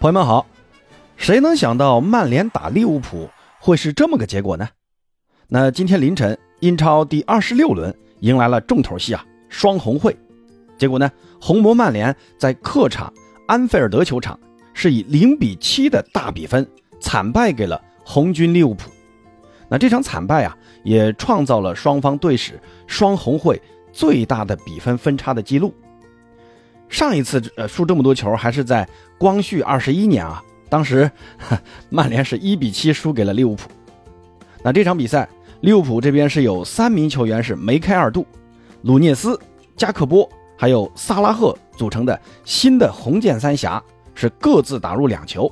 朋友们好，谁能想到曼联打利物浦会是这么个结果呢？那今天凌晨，英超第二十六轮迎来了重头戏啊，双红会。结果呢，红魔曼联在客场安菲尔德球场是以零比七的大比分惨败给了红军利物浦。那这场惨败啊，也创造了双方队史双红会最大的比分分差的记录。上一次呃输这么多球还是在光绪二十一年啊，当时 曼联是一比七输给了利物浦。那这场比赛，利物浦这边是有三名球员是梅开二度，鲁涅斯、加克波还有萨拉赫组成的新的红箭三侠是各自打入两球。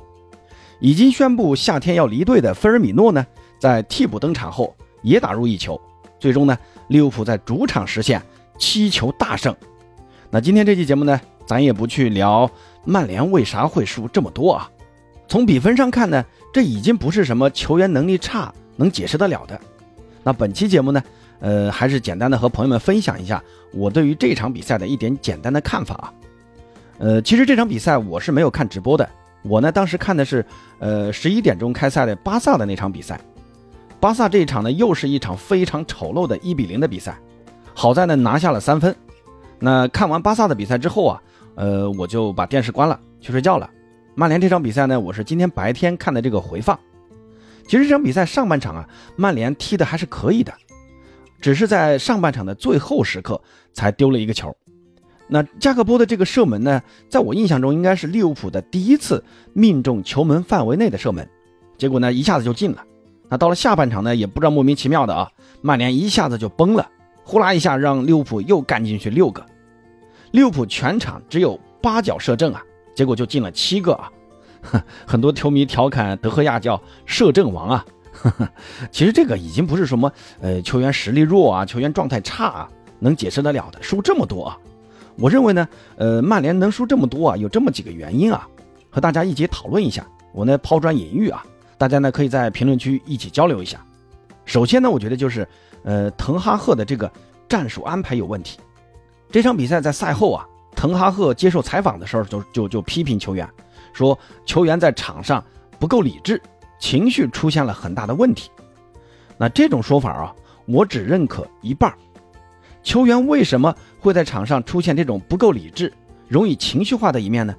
已经宣布夏天要离队的菲尔米诺呢，在替补登场后也打入一球。最终呢，利物浦在主场实现七球大胜。那今天这期节目呢，咱也不去聊曼联为啥会输这么多啊。从比分上看呢，这已经不是什么球员能力差能解释得了的。那本期节目呢，呃，还是简单的和朋友们分享一下我对于这场比赛的一点简单的看法啊。呃，其实这场比赛我是没有看直播的，我呢当时看的是呃十一点钟开赛的巴萨的那场比赛。巴萨这一场呢，又是一场非常丑陋的一比零的比赛，好在呢拿下了三分。那看完巴萨的比赛之后啊，呃，我就把电视关了，去睡觉了。曼联这场比赛呢，我是今天白天看的这个回放。其实这场比赛上半场啊，曼联踢的还是可以的，只是在上半场的最后时刻才丢了一个球。那加克波的这个射门呢，在我印象中应该是利物浦的第一次命中球门范围内的射门，结果呢一下子就进了。那到了下半场呢，也不知道莫名其妙的啊，曼联一下子就崩了。呼啦一下，让利物浦又干进去六个。利物浦全场只有八脚射正啊，结果就进了七个啊。很多球迷调侃德赫亚叫射正王啊。其实这个已经不是什么呃球员实力弱啊，球员状态差啊能解释得了的。输这么多啊，我认为呢，呃，曼联能输这么多啊，有这么几个原因啊，和大家一起讨论一下。我呢抛砖引玉啊，大家呢可以在评论区一起交流一下。首先呢，我觉得就是。呃，滕哈赫的这个战术安排有问题。这场比赛在赛后啊，滕哈赫接受采访的时候就就就批评球员，说球员在场上不够理智，情绪出现了很大的问题。那这种说法啊，我只认可一半。球员为什么会在场上出现这种不够理智、容易情绪化的一面呢？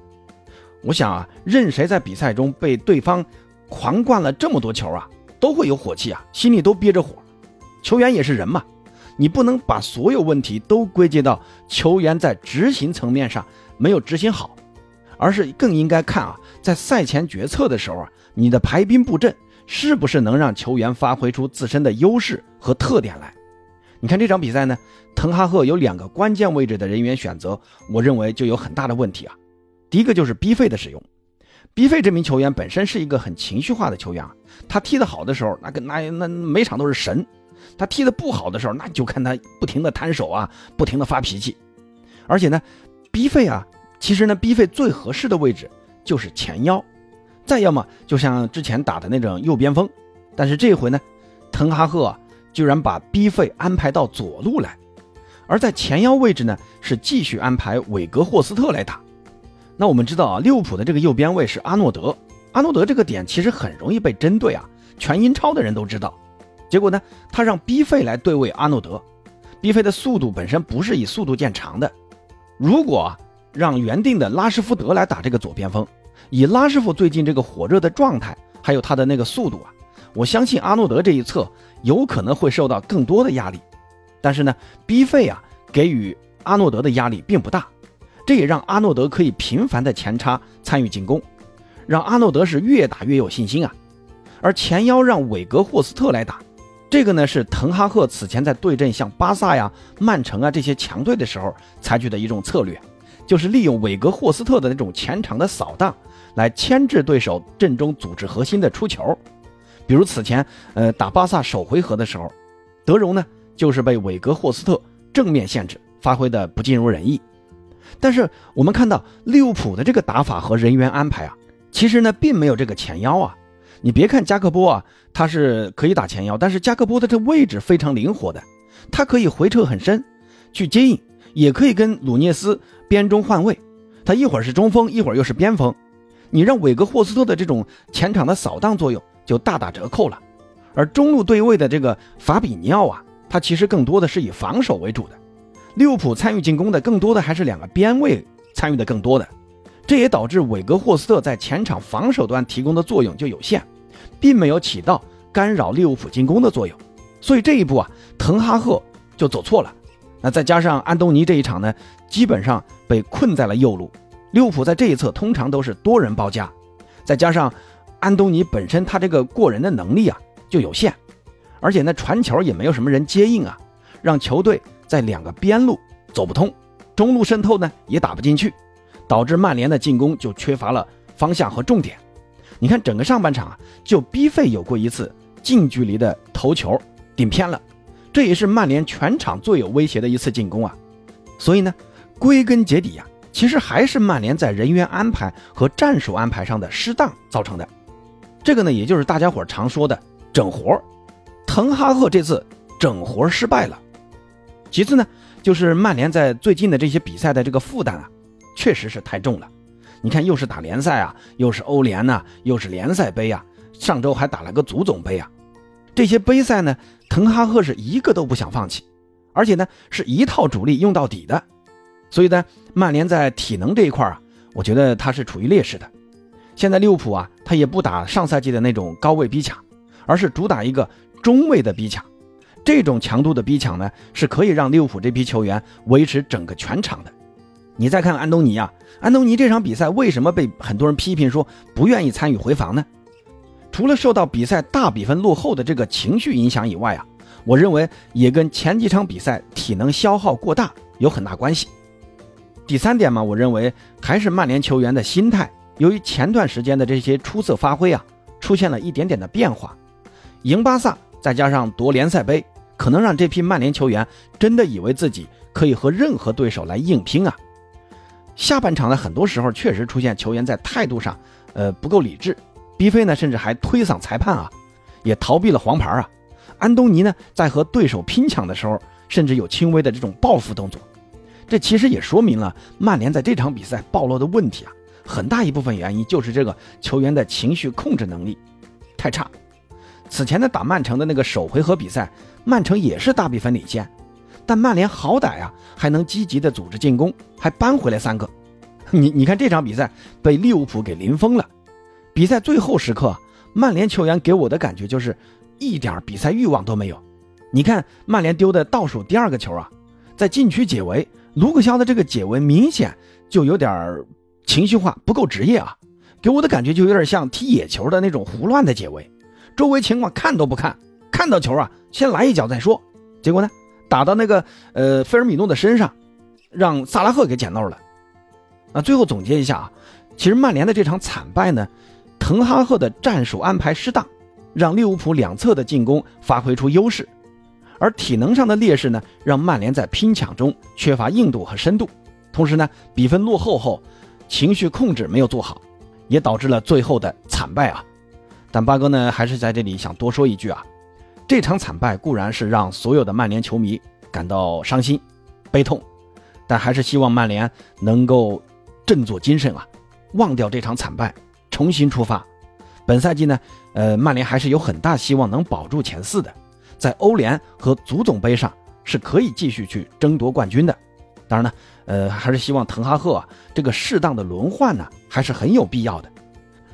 我想啊，任谁在比赛中被对方狂灌了这么多球啊，都会有火气啊，心里都憋着火。球员也是人嘛，你不能把所有问题都归结到球员在执行层面上没有执行好，而是更应该看啊，在赛前决策的时候啊，你的排兵布阵是不是能让球员发挥出自身的优势和特点来？你看这场比赛呢，滕哈赫有两个关键位置的人员选择，我认为就有很大的问题啊。第一个就是 B 费的使用，B 费这名球员本身是一个很情绪化的球员啊，他踢得好的时候，那个那那每场都是神。他踢得不好的时候，那就看他不停的摊手啊，不停的发脾气，而且呢，逼费啊，其实呢，逼费最合适的位置就是前腰，再要么就像之前打的那种右边锋，但是这回呢，滕哈赫啊，居然把逼费安排到左路来，而在前腰位置呢，是继续安排韦格霍斯特来打。那我们知道啊，利物浦的这个右边位是阿诺德，阿诺德这个点其实很容易被针对啊，全英超的人都知道。结果呢，他让 B 费来对位阿诺德，B 费的速度本身不是以速度见长的。如果让原定的拉什福德来打这个左边锋，以拉什福德最近这个火热的状态，还有他的那个速度啊，我相信阿诺德这一侧有可能会受到更多的压力。但是呢，B 费啊给予阿诺德的压力并不大，这也让阿诺德可以频繁的前插参与进攻，让阿诺德是越打越有信心啊。而前腰让韦格霍斯特来打。这个呢是滕哈赫此前在对阵像巴萨呀、曼城啊这些强队的时候采取的一种策略，就是利用韦格霍斯特的那种前场的扫荡，来牵制对手阵中组织核心的出球。比如此前，呃打巴萨首回合的时候，德容呢就是被韦格霍斯特正面限制，发挥的不尽如人意。但是我们看到利物浦的这个打法和人员安排啊，其实呢并没有这个前腰啊。你别看加克波啊，他是可以打前腰，但是加克波的这位置非常灵活的，他可以回撤很深，去接应，也可以跟鲁涅斯边中换位，他一会儿是中锋，一会儿又是边锋。你让韦格霍斯特的这种前场的扫荡作用就大打折扣了。而中路对位的这个法比尼奥啊，他其实更多的是以防守为主的。利物浦参与进攻的更多的还是两个边卫参与的更多的，这也导致韦格霍斯特在前场防守端提供的作用就有限，并没有起到干扰利物浦进攻的作用。所以这一步啊，滕哈赫就走错了。那再加上安东尼这一场呢，基本上被困在了右路。利物浦在这一侧通常都是多人包夹，再加上安东尼本身他这个过人的能力啊就有限，而且呢传球也没有什么人接应啊，让球队在两个边路走不通，中路渗透呢也打不进去，导致曼联的进攻就缺乏了方向和重点。你看整个上半场啊，就 B 费有过一次近距离的头球顶偏了。这也是曼联全场最有威胁的一次进攻啊，所以呢，归根结底呀，其实还是曼联在人员安排和战术安排上的失当造成的。这个呢，也就是大家伙常说的整活滕哈赫这次整活失败了。其次呢，就是曼联在最近的这些比赛的这个负担啊，确实是太重了。你看，又是打联赛啊，又是欧联呐，又是联赛杯啊，上周还打了个足总杯啊。这些杯赛呢，滕哈赫是一个都不想放弃，而且呢是一套主力用到底的，所以呢，曼联在体能这一块啊，我觉得他是处于劣势的。现在利物浦啊，他也不打上赛季的那种高位逼抢，而是主打一个中位的逼抢。这种强度的逼抢呢，是可以让利物浦这批球员维持整个全场的。你再看安东尼啊，安东尼这场比赛为什么被很多人批评说不愿意参与回防呢？除了受到比赛大比分落后的这个情绪影响以外啊，我认为也跟前几场比赛体能消耗过大有很大关系。第三点嘛，我认为还是曼联球员的心态，由于前段时间的这些出色发挥啊，出现了一点点的变化。赢巴萨再加上夺联赛杯，可能让这批曼联球员真的以为自己可以和任何对手来硬拼啊。下半场呢很多时候确实出现球员在态度上，呃不够理智。比菲呢，甚至还推搡裁判啊，也逃避了黄牌啊。安东尼呢，在和对手拼抢的时候，甚至有轻微的这种报复动作。这其实也说明了曼联在这场比赛暴露的问题啊，很大一部分原因就是这个球员的情绪控制能力太差。此前的打曼城的那个首回合比赛，曼城也是大比分领先，但曼联好歹啊还能积极的组织进攻，还扳回来三个。你你看这场比赛被利物浦给零封了。比赛最后时刻，曼联球员给我的感觉就是一点比赛欲望都没有。你看曼联丢的倒数第二个球啊，在禁区解围，卢克肖的这个解围明显就有点情绪化，不够职业啊，给我的感觉就有点像踢野球的那种胡乱的解围，周围情况看都不看，看到球啊先来一脚再说。结果呢，打到那个呃菲尔米诺的身上，让萨拉赫给捡漏了。那最后总结一下啊，其实曼联的这场惨败呢。滕哈赫的战术安排失当，让利物浦两侧的进攻发挥出优势，而体能上的劣势呢，让曼联在拼抢中缺乏硬度和深度。同时呢，比分落后后，情绪控制没有做好，也导致了最后的惨败啊。但八哥呢，还是在这里想多说一句啊，这场惨败固然是让所有的曼联球迷感到伤心、悲痛，但还是希望曼联能够振作精神啊，忘掉这场惨败。重新出发，本赛季呢，呃，曼联还是有很大希望能保住前四的，在欧联和足总杯上是可以继续去争夺冠军的。当然呢，呃，还是希望滕哈赫啊这个适当的轮换呢还是很有必要的。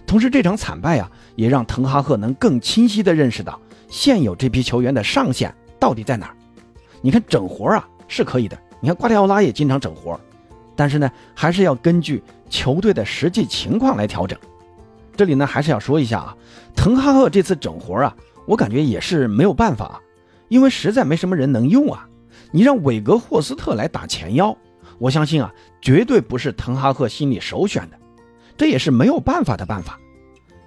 同时，这场惨败啊，也让滕哈赫能更清晰地认识到现有这批球员的上限到底在哪儿。你看整活啊是可以的，你看瓜迪奥拉也经常整活，但是呢，还是要根据球队的实际情况来调整。这里呢，还是要说一下啊，滕哈赫这次整活啊，我感觉也是没有办法，因为实在没什么人能用啊。你让韦格霍斯特来打前腰，我相信啊，绝对不是滕哈赫心里首选的，这也是没有办法的办法。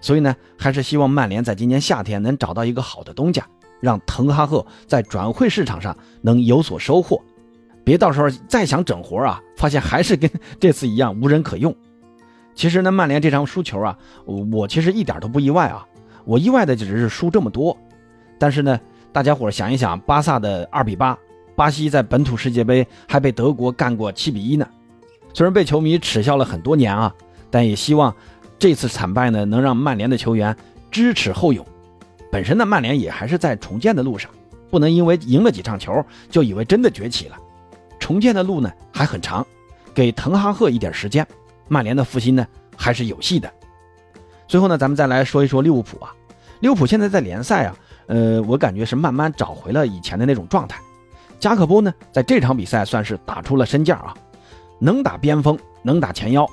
所以呢，还是希望曼联在今年夏天能找到一个好的东家，让滕哈赫在转会市场上能有所收获，别到时候再想整活啊，发现还是跟这次一样无人可用。其实呢，曼联这场输球啊，我其实一点都不意外啊。我意外的只是输这么多。但是呢，大家伙想一想，巴萨的二比八，巴西在本土世界杯还被德国干过七比一呢。虽然被球迷耻笑了很多年啊，但也希望这次惨败呢，能让曼联的球员知耻后勇。本身呢，曼联也还是在重建的路上，不能因为赢了几场球就以为真的崛起了。重建的路呢还很长，给滕哈赫一点时间，曼联的复兴呢还是有戏的。最后呢，咱们再来说一说利物浦啊，利物浦现在在联赛啊，呃，我感觉是慢慢找回了以前的那种状态。加克波呢，在这场比赛算是打出了身价啊，能打边锋，能打前腰，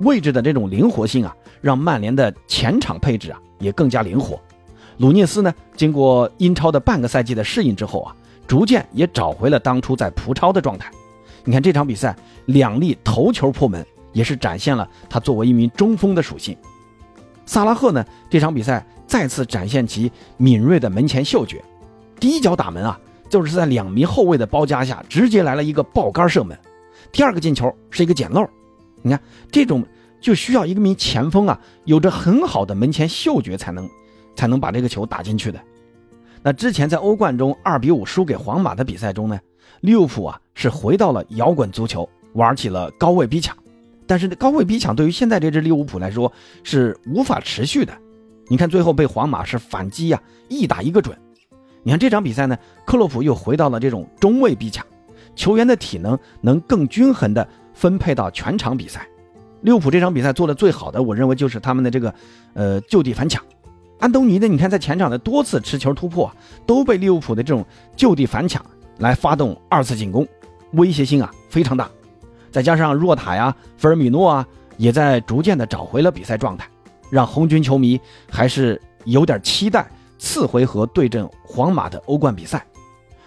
位置的这种灵活性啊，让曼联的前场配置啊也更加灵活。鲁涅斯呢，经过英超的半个赛季的适应之后啊，逐渐也找回了当初在葡超的状态。你看这场比赛两粒头球破门，也是展现了他作为一名中锋的属性。萨拉赫呢，这场比赛再次展现其敏锐的门前嗅觉，第一脚打门啊，就是在两名后卫的包夹下，直接来了一个爆杆射门。第二个进球是一个捡漏，你看这种就需要一个名前锋啊，有着很好的门前嗅觉才能。才能把这个球打进去的。那之前在欧冠中二比五输给皇马的比赛中呢，利物浦啊是回到了摇滚足球，玩起了高位逼抢。但是高位逼抢对于现在这支利物浦来说是无法持续的。你看最后被皇马是反击呀，一打一个准。你看这场比赛呢，克洛普又回到了这种中位逼抢，球员的体能能更均衡的分配到全场比赛。利物浦这场比赛做的最好的，我认为就是他们的这个呃就地反抢。安东尼呢？你看，在前场的多次持球突破，都被利物浦的这种就地反抢来发动二次进攻，威胁性啊非常大。再加上若塔呀、菲尔米诺啊，也在逐渐的找回了比赛状态，让红军球迷还是有点期待次回合对阵皇马的欧冠比赛。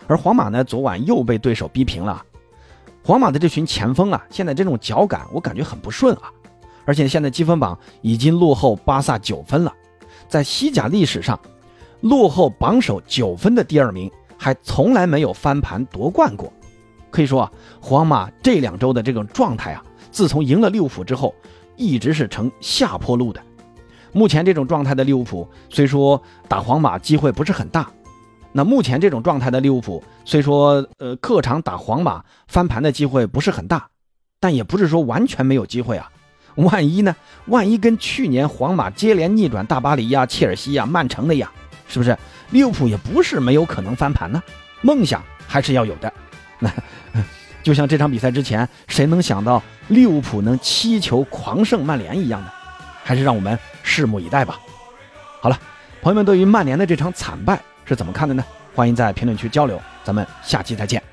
而皇马呢，昨晚又被对手逼平了。皇马的这群前锋啊，现在这种脚感我感觉很不顺啊，而且现在积分榜已经落后巴萨九分了。在西甲历史上，落后榜首九分的第二名还从来没有翻盘夺冠过。可以说啊，皇马这两周的这种状态啊，自从赢了利物浦之后，一直是呈下坡路的。目前这种状态的利物浦，虽说打皇马机会不是很大，那目前这种状态的利物浦，虽说呃客场打皇马翻盘的机会不是很大，但也不是说完全没有机会啊。万一呢？万一跟去年皇马接连逆转大巴黎呀、切尔西呀、曼城那样，是不是？利物浦也不是没有可能翻盘呢。梦想还是要有的。那 就像这场比赛之前，谁能想到利物浦能七球狂胜曼联一样的？还是让我们拭目以待吧。好了，朋友们对于曼联的这场惨败是怎么看的呢？欢迎在评论区交流。咱们下期再见。